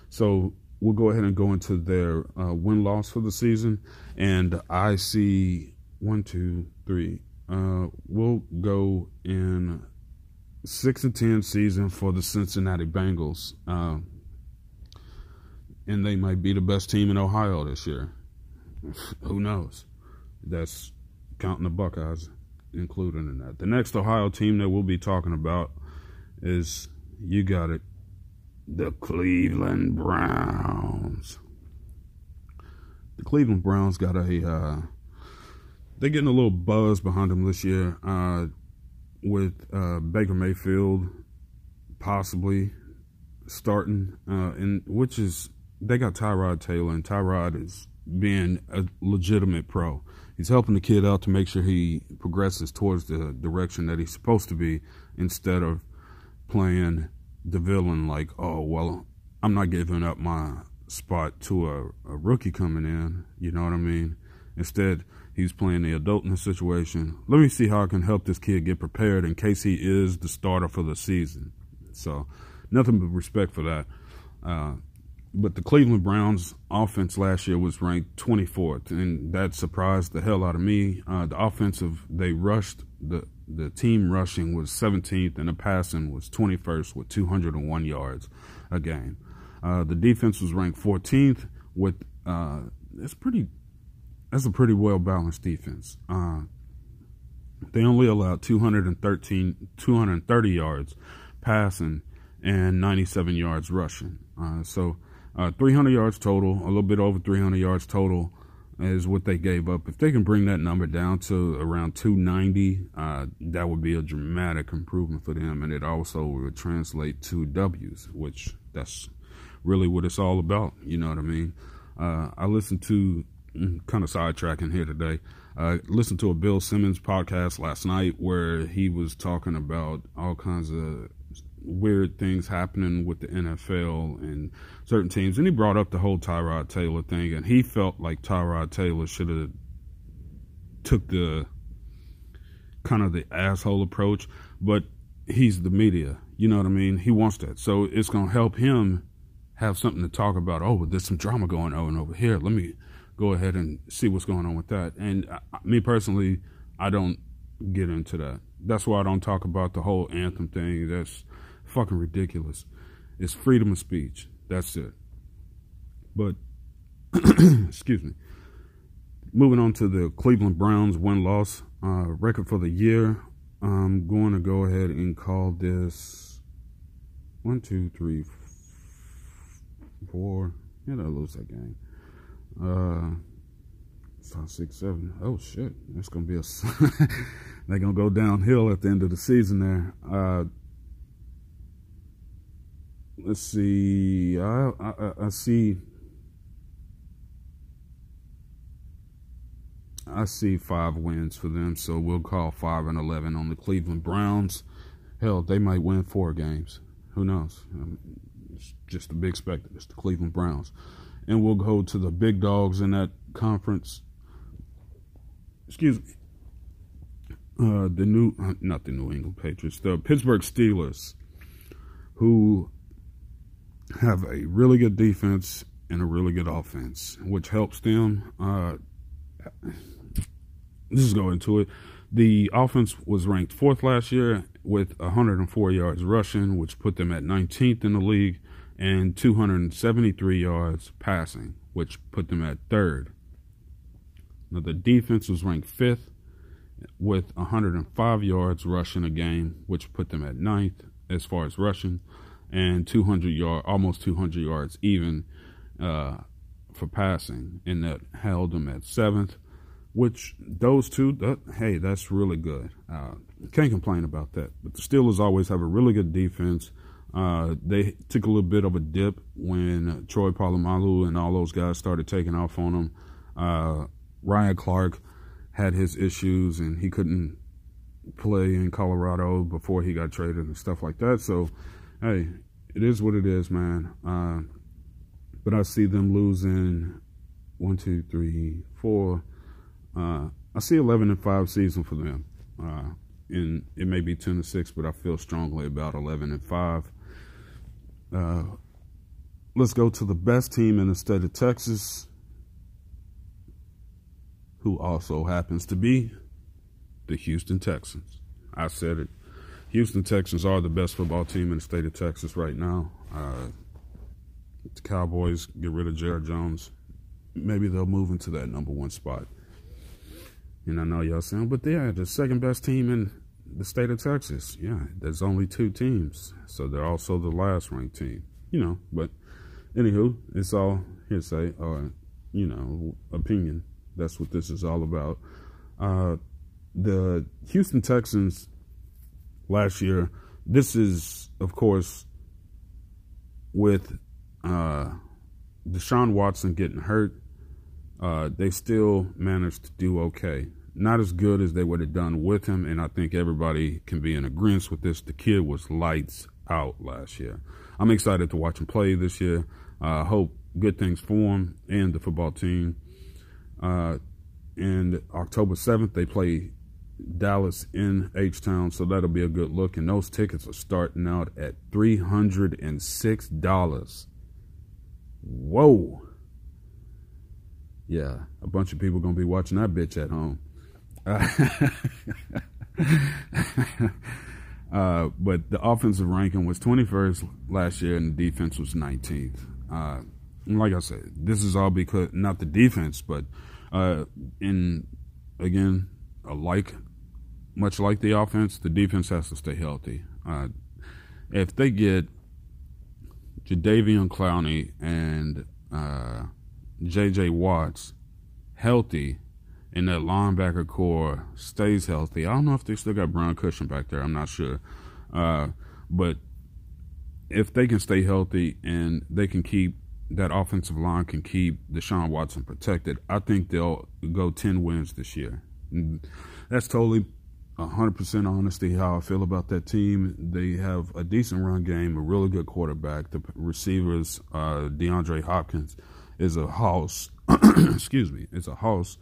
So we'll go ahead and go into their uh, win loss for the season. And I see one, two, three. Uh, we'll go in six and ten season for the Cincinnati Bengals. Uh, and they might be the best team in Ohio this year. Who knows? That's counting the Buckeyes included in that. The next Ohio team that we'll be talking about is you got it. The Cleveland Browns. The Cleveland Browns got a uh, they're getting a little buzz behind them this year uh, with uh, Baker Mayfield possibly starting, uh, and which is they got Tyrod Taylor, and Tyrod is being a legitimate pro. He's helping the kid out to make sure he progresses towards the direction that he's supposed to be, instead of playing the villain like, oh well, I'm not giving up my spot to a, a rookie coming in. You know what I mean? Instead, he's playing the adult in the situation. Let me see how I can help this kid get prepared in case he is the starter for the season. So, nothing but respect for that. Uh, but the Cleveland Browns offense last year was ranked 24th, and that surprised the hell out of me. Uh, the offensive they rushed the the team rushing was 17th, and the passing was 21st with 201 yards a game. Uh, the defense was ranked 14th with uh, it's pretty that's a pretty well balanced defense. Uh, they only allowed 213 230 yards passing and 97 yards rushing. Uh, so uh, 300 yards total, a little bit over 300 yards total is what they gave up. If they can bring that number down to around 290, uh, that would be a dramatic improvement for them. And it also would translate to W's, which that's really what it's all about. You know what I mean? Uh, I listened to, mm, kind of sidetracking here today, I listened to a Bill Simmons podcast last night where he was talking about all kinds of weird things happening with the NFL and certain teams. And he brought up the whole Tyrod Taylor thing, and he felt like Tyrod Taylor should have took the kind of the asshole approach, but he's the media. You know what I mean? He wants that. So it's going to help him have something to talk about. Oh, there's some drama going on over here. Let me go ahead and see what's going on with that. And uh, me personally, I don't get into that. That's why I don't talk about the whole anthem thing. That's fucking ridiculous. It's freedom of speech. That's it. But, excuse me. Moving on to the Cleveland Browns win loss uh, record for the year. I'm going to go ahead and call this one, two, three, four. Yeah, I lose that game. Uh, five, six, seven. Oh shit, that's gonna be a. they're gonna go downhill at the end of the season there. Uh, let's see. I, I, I see. I see five wins for them, so we'll call five and eleven on the Cleveland Browns. Hell, they might win four games. Who knows? Um, it's just a big spectacle. It's the Cleveland Browns, and we'll go to the big dogs in that conference. Excuse me. Uh, the new, uh, not the New England Patriots, the Pittsburgh Steelers, who have a really good defense and a really good offense, which helps them. Uh, let's just go into it. The offense was ranked fourth last year with 104 yards rushing, which put them at 19th in the league, and 273 yards passing, which put them at third. Now, the defense was ranked fifth with 105 yards rushing a game, which put them at ninth as far as rushing and 200 yard, almost 200 yards even uh, for passing, and that held them at seventh. Which those two, that, hey, that's really good. Uh, can't complain about that. But the Steelers always have a really good defense. Uh, they took a little bit of a dip when Troy Polamalu and all those guys started taking off on them. Uh, Ryan Clark had his issues and he couldn't play in Colorado before he got traded and stuff like that. So hey, it is what it is, man. Uh, but I see them losing one, two, three, four. Uh, I see 11 and 5 season for them. Uh, and it may be 10 to 6, but I feel strongly about 11 and 5. Uh, let's go to the best team in the state of Texas, who also happens to be the Houston Texans. I said it Houston Texans are the best football team in the state of Texas right now. Uh, the Cowboys get rid of Jared Jones. Maybe they'll move into that number one spot. And I know y'all saying, but they're the second best team in the state of Texas. Yeah, there's only two teams. So they're also the last ranked team. You know, but anywho, it's all hearsay or, you know, opinion. That's what this is all about. Uh, the Houston Texans last year. This is, of course, with uh, Deshaun Watson getting hurt, uh, they still managed to do okay. Not as good as they would have done with him, and I think everybody can be in agreement with this. The kid was lights out last year. I'm excited to watch him play this year. I uh, hope good things for him and the football team. Uh, and October 7th, they play Dallas in H Town, so that'll be a good look. And those tickets are starting out at $306. Whoa. Yeah, a bunch of people to be watching that bitch at home. uh, but the offensive ranking was 21st last year, and the defense was 19th. Uh, like I said, this is all because not the defense, but uh, in again, like much like the offense, the defense has to stay healthy. Uh, if they get Jadeveon Clowney and uh, J.J. Watts healthy, and that linebacker core stays healthy, I don't know if they still got Brian Cushing back there. I'm not sure, uh, but if they can stay healthy and they can keep that offensive line can keep Deshaun Watson protected, I think they'll go 10 wins this year. That's totally 100% honesty how I feel about that team. They have a decent run game, a really good quarterback. The receivers, uh, DeAndre Hopkins, is a house. Excuse me, it's a house.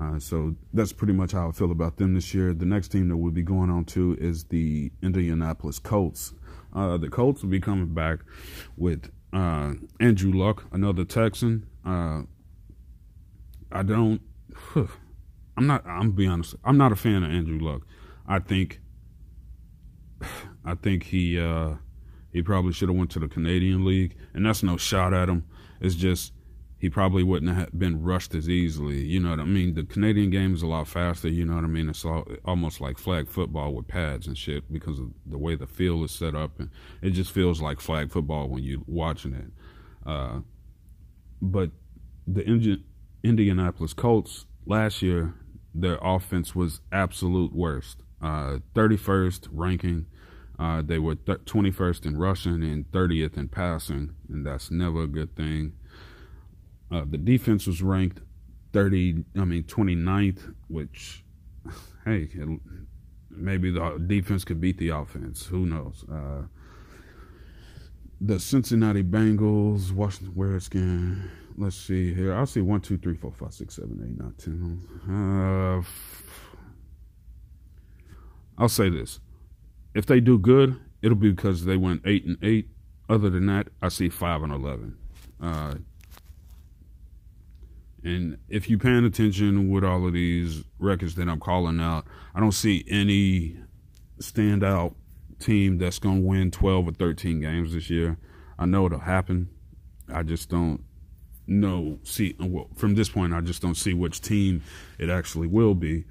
Uh, so that's pretty much how I feel about them this year. The next team that we'll be going on to is the Indianapolis Colts. Uh, the Colts will be coming back with uh, Andrew Luck, another Texan. Uh, I don't. I'm not. I'm be honest. I'm not a fan of Andrew Luck. I think. I think he uh, he probably should have went to the Canadian League, and that's no shot at him. It's just he probably wouldn't have been rushed as easily. You know what I mean? The Canadian game is a lot faster. You know what I mean? It's all, almost like flag football with pads and shit because of the way the field is set up, and it just feels like flag football when you're watching it. Uh, but the Indi- Indianapolis Colts last year their offense was absolute worst. Uh, 31st ranking. Uh, they were th- 21st in rushing and 30th in passing, and that's never a good thing. Uh, the defense was ranked 30, I mean 29th, which, hey, it, maybe the defense could beat the offense. Who knows? Uh, the Cincinnati Bengals, Washington Redskins let's see here. I'll see one, two, three, four, five, six, seven, eight, nine, ten. Uh, I'll say this: if they do good, it'll be because they went eight and eight. Other than that, I see five and eleven. Uh, and if you're paying attention with all of these records that I'm calling out, I don't see any standout team that's going to win 12 or 13 games this year. I know it'll happen. I just don't know see well, from this point I just don't see which team it actually will be.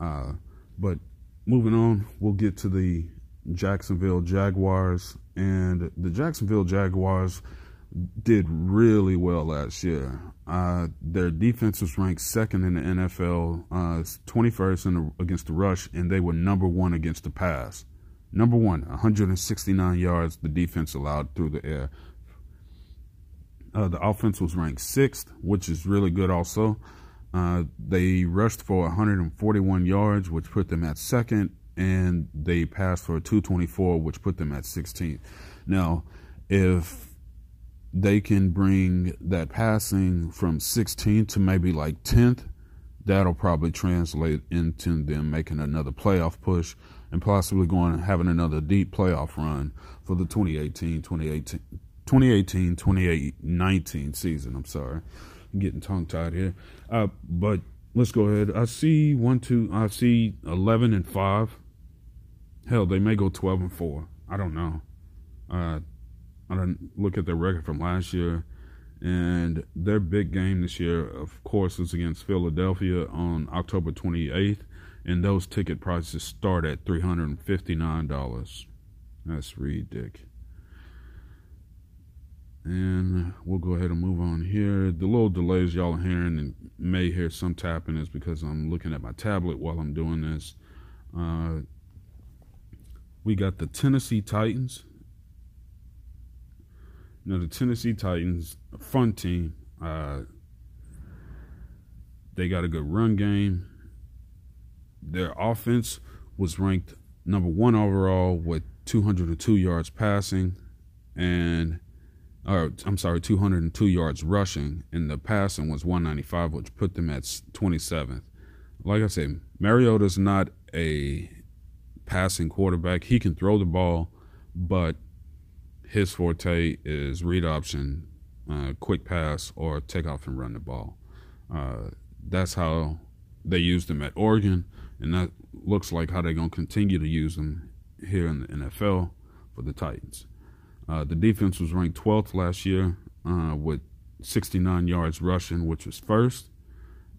Uh, but moving on, we'll get to the Jacksonville Jaguars and the Jacksonville Jaguars did really well last year. Uh, their defense was ranked second in the NFL, uh, 21st in the, against the rush, and they were number one against the pass. Number one, 169 yards the defense allowed through the air. Uh, the offense was ranked sixth, which is really good also. Uh, they rushed for 141 yards, which put them at second, and they passed for 224, which put them at 16th. Now, if they can bring that passing from 16th to maybe like 10th, that'll probably translate into them making another playoff push and possibly going having another deep playoff run for the 2018 2018 2018 2019 season. I'm sorry. I'm getting tongue tied here. Uh, but let's go ahead. I see one, two, I see 11 and 5. Hell, they may go 12 and 4. I don't know. Uh, I don't look at their record from last year. And their big game this year, of course, is against Philadelphia on October 28th. And those ticket prices start at $359. That's ridiculous. And we'll go ahead and move on here. The little delays y'all are hearing and may hear some tapping is because I'm looking at my tablet while I'm doing this. Uh, we got the Tennessee Titans Now the Tennessee Titans, a fun team. Uh, they got a good run game. Their offense was ranked number one overall with 202 yards passing, and or I'm sorry, 202 yards rushing, and the passing was 195, which put them at 27th. Like I said, Mariota's not a passing quarterback. He can throw the ball, but his forte is read option, uh, quick pass, or take off and run the ball. Uh, that's how they used him at Oregon, and that looks like how they're going to continue to use him here in the NFL for the Titans. Uh, the defense was ranked 12th last year uh, with 69 yards rushing, which was first.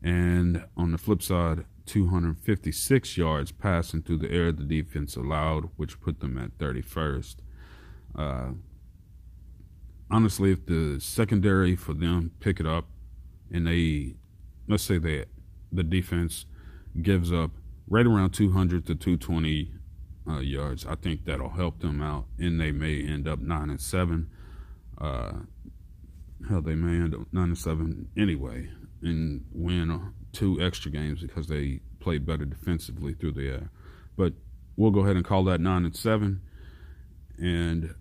And on the flip side, 256 yards passing through the air the defense allowed, which put them at 31st. Uh, honestly, if the secondary for them pick it up and they, let's say that the defense gives up right around 200 to 220 uh, yards, I think that'll help them out, and they may end up nine and seven. Uh, hell, they may end up nine and seven anyway, and win two extra games because they play better defensively through the air. But we'll go ahead and call that nine and seven, and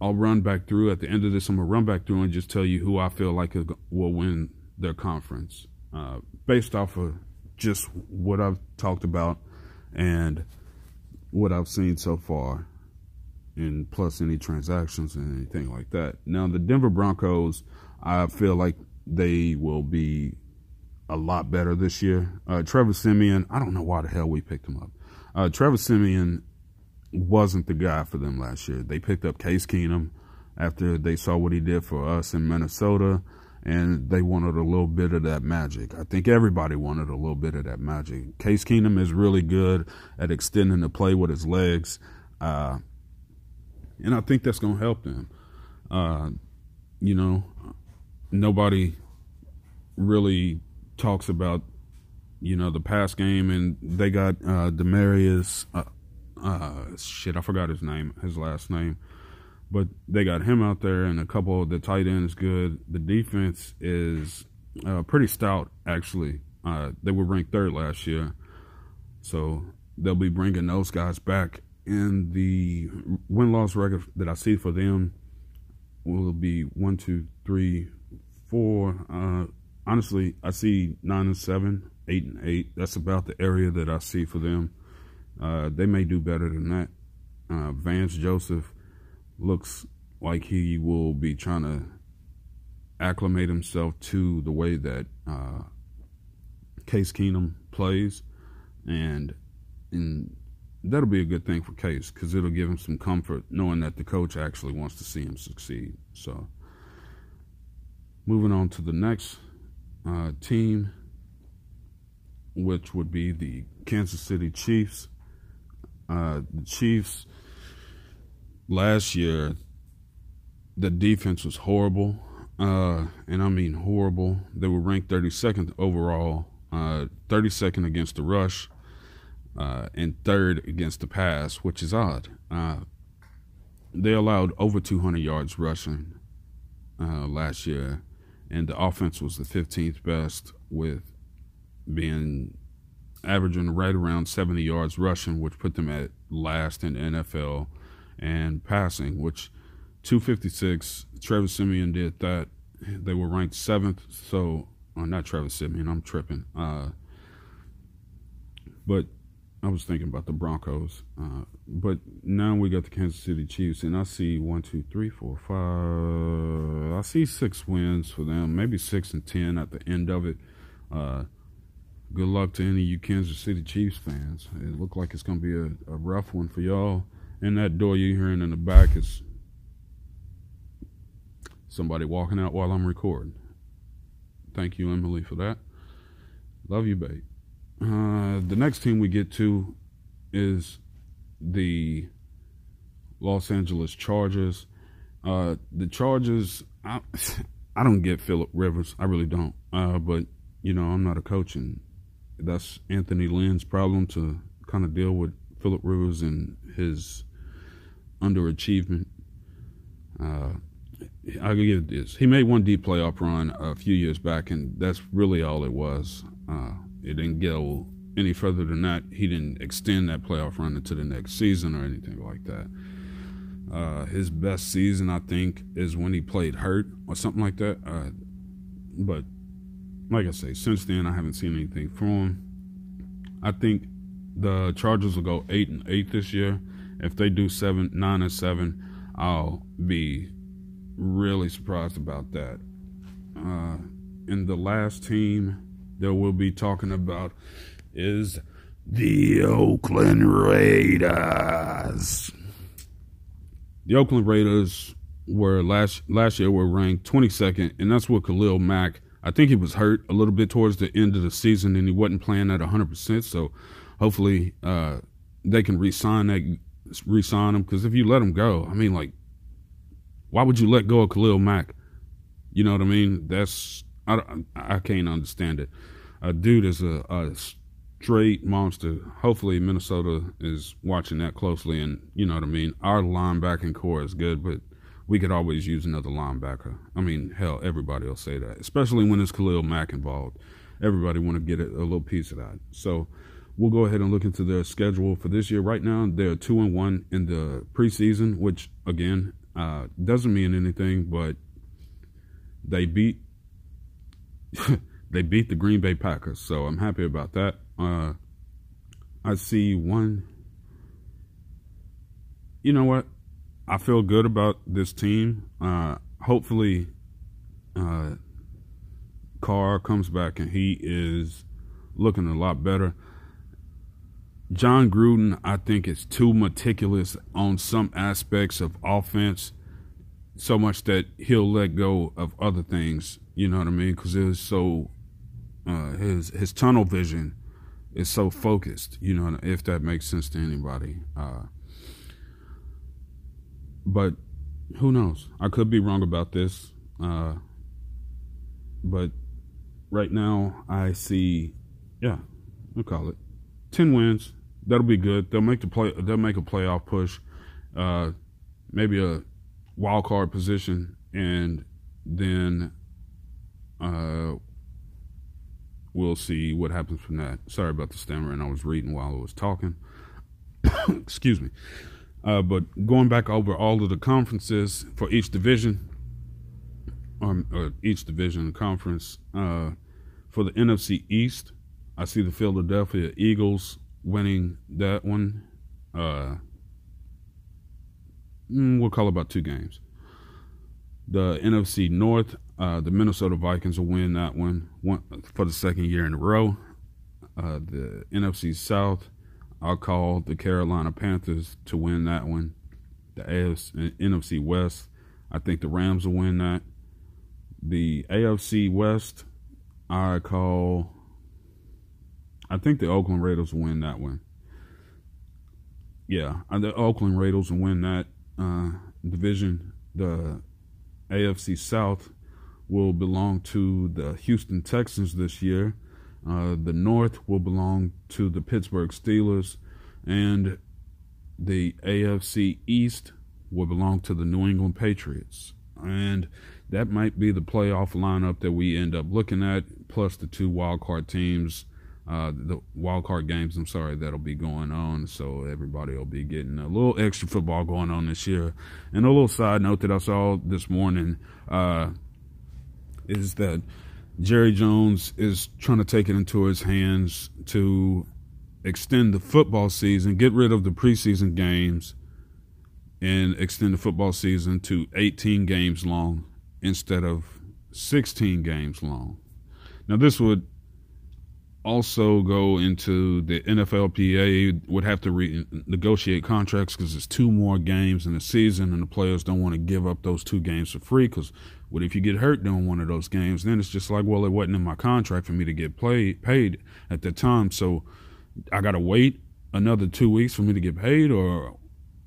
I'll run back through at the end of this. I'm gonna run back through and just tell you who I feel like will win their conference, uh, based off of just what I've talked about and what I've seen so far, and plus any transactions and anything like that. Now, the Denver Broncos, I feel like they will be a lot better this year. Uh, Trevor Siemian, I don't know why the hell we picked him up. Uh, Trevor Siemian wasn't the guy for them last year. They picked up Case Keenum after they saw what he did for us in Minnesota and they wanted a little bit of that magic. I think everybody wanted a little bit of that magic. Case Keenum is really good at extending the play with his legs, uh, and I think that's going to help them. Uh, you know, nobody really talks about you know the pass game, and they got uh, Demaryius. Uh, uh, shit, I forgot his name, his last name. But they got him out there and a couple of the tight ends good. The defense is uh, pretty stout, actually. Uh, they were ranked third last year. So they'll be bringing those guys back. And the win loss record that I see for them will be one, two, three, four. Uh, honestly, I see nine and seven, eight and eight. That's about the area that I see for them. Uh, they may do better than that. Uh, Vance Joseph looks like he will be trying to acclimate himself to the way that uh, Case Keenum plays, and and that'll be a good thing for Case because it'll give him some comfort knowing that the coach actually wants to see him succeed. So, moving on to the next uh, team, which would be the Kansas City Chiefs. Uh, the Chiefs last year the defense was horrible, uh, and I mean horrible. They were ranked 32nd overall, uh, 32nd against the rush, uh, and third against the pass, which is odd. Uh, they allowed over 200 yards rushing uh, last year, and the offense was the 15th best, with being averaging right around 70 yards rushing, which put them at last in the NFL and passing, which 256, Trevor Siemian did that. They were ranked seventh, so uh, not Trevor Siemian, I'm tripping. Uh, but I was thinking about the Broncos. Uh, but now we got the Kansas City Chiefs, and I see one, two, three, four, five. I see six wins for them, maybe six and ten at the end of it. Uh, good luck to any of you Kansas City Chiefs fans. It looked like it's going to be a, a rough one for y'all. And that door you're hearing in the back is somebody walking out while I'm recording. Thank you, Emily, for that. Love you, babe. Uh, the next team we get to is the Los Angeles Chargers. Uh, the Chargers, I, I don't get Philip Rivers. I really don't. Uh, but, you know, I'm not a coach, and that's Anthony Lynn's problem to kind of deal with Philip Rivers and his underachievement. Uh, I'll give this. He made one deep playoff run a few years back, and that's really all it was. Uh, it didn't go any further than that. He didn't extend that playoff run into the next season or anything like that. Uh, his best season, I think, is when he played hurt or something like that. Uh, but like I say, since then I haven't seen anything from him. I think the Chargers will go eight and eight this year. If they do seven, nine and seven, I'll be really surprised about that. Uh, and the last team that we'll be talking about is the Oakland Raiders. The Oakland Raiders were last last year were ranked 22nd, and that's with Khalil Mack. I think he was hurt a little bit towards the end of the season, and he wasn't playing at 100%. So hopefully uh, they can re-sign that, re-sign him. Because if you let him go, I mean, like, why would you let go of Khalil Mack? You know what I mean? That's I, I can't understand it. A dude is a, a straight monster. Hopefully Minnesota is watching that closely, and you know what I mean. Our linebacking core is good, but we could always use another linebacker. I mean, hell, everybody will say that, especially when it's Khalil Mack involved. Everybody want to get a, a little piece of that. So we'll go ahead and look into their schedule for this year. Right now, they're two and one in the preseason, which again uh, doesn't mean anything, but they beat they beat the Green Bay Packers, so I'm happy about that. Uh, I see one. You know what? I feel good about this team. Uh, hopefully, uh, Carr comes back and he is looking a lot better. Jon Gruden, I think, is too meticulous on some aspects of offense, so much that he'll let go of other things. You know what I mean? Because it's so uh, his his tunnel vision is so focused. You know, if that makes sense to anybody. Uh, but who knows? I could be wrong about this. Uh, but right now, I see, yeah, we'll call it ten wins. That'll be good. They'll make the play. They'll make a playoff push. Uh, maybe a wild card position, and then uh, we'll see what happens from that. Sorry about the stammering. I was reading while I was talking. Excuse me. Uh, but going back over all of the conferences for each division, um, or each division conference, uh, for the NFC East, I see the Philadelphia Eagles winning that one. Uh, mm, we'll call about two games. The NFC North, uh, the Minnesota Vikings will win that one, one for the second year in a row. Uh, the NFC South, I'll call the Carolina Panthers to win that one. The AFC, NFC West, I think the Rams will win that. The AFC West, I call. I think the Oakland Raiders will win that one. Yeah, the Oakland Raiders will win that uh, division. The AFC South will belong to the Houston Texans this year. Uh, the North will belong to the Pittsburgh Steelers, and the AFC East will belong to the New England Patriots. And that might be the playoff lineup that we end up looking at, plus the two wild card teams, uh, the wild card games. I'm sorry, that'll be going on. So everybody will be getting a little extra football going on this year. And a little side note that I saw this morning. Uh, is that Jerry Jones is trying to take it into his hands to extend the football season, get rid of the preseason games, and extend the football season to 18 games long instead of 16 games long. Now, this would also go into the NFLPA would have to re- negotiate contracts because it's two more games in the season, and the players don't want to give up those two games for free because what if you get hurt during one of those games? Then it's just like, well, it wasn't in my contract for me to get played paid at the time, so I gotta wait another two weeks for me to get paid, or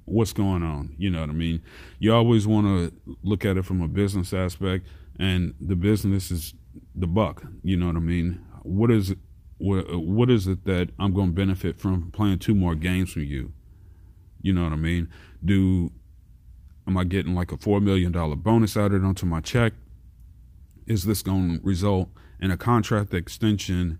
what's going on? You know what I mean? You always want to look at it from a business aspect, and the business is the buck. You know what I mean? What is? What, what is it that I'm going to benefit from playing two more games from you? You know what I mean? Do Am I getting like a $4 million bonus added onto my check? Is this going to result in a contract extension?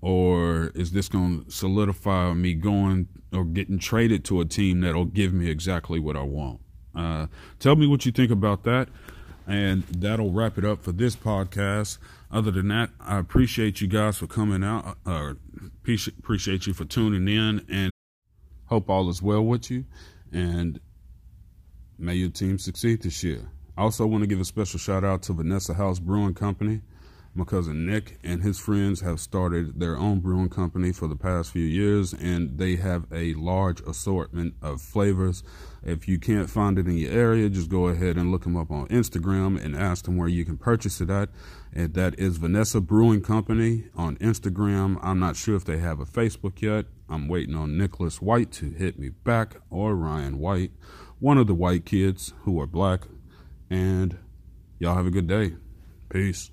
Or is this going to solidify me going or getting traded to a team that'll give me exactly what I want? Uh, tell me what you think about that. And that'll wrap it up for this podcast. Other than that, I appreciate you guys for coming out. Uh, appreciate you for tuning in and hope all is well with you. And may your team succeed this year. I also want to give a special shout out to Vanessa House Brewing Company. My cousin Nick and his friends have started their own brewing company for the past few years, and they have a large assortment of flavors. If you can't find it in your area, just go ahead and look them up on Instagram and ask them where you can purchase it at. And that is Vanessa Brewing Company on Instagram. I'm not sure if they have a Facebook yet. I'm waiting on Nicholas White to hit me back or Ryan White, one of the white kids who are black. And y'all have a good day. Peace.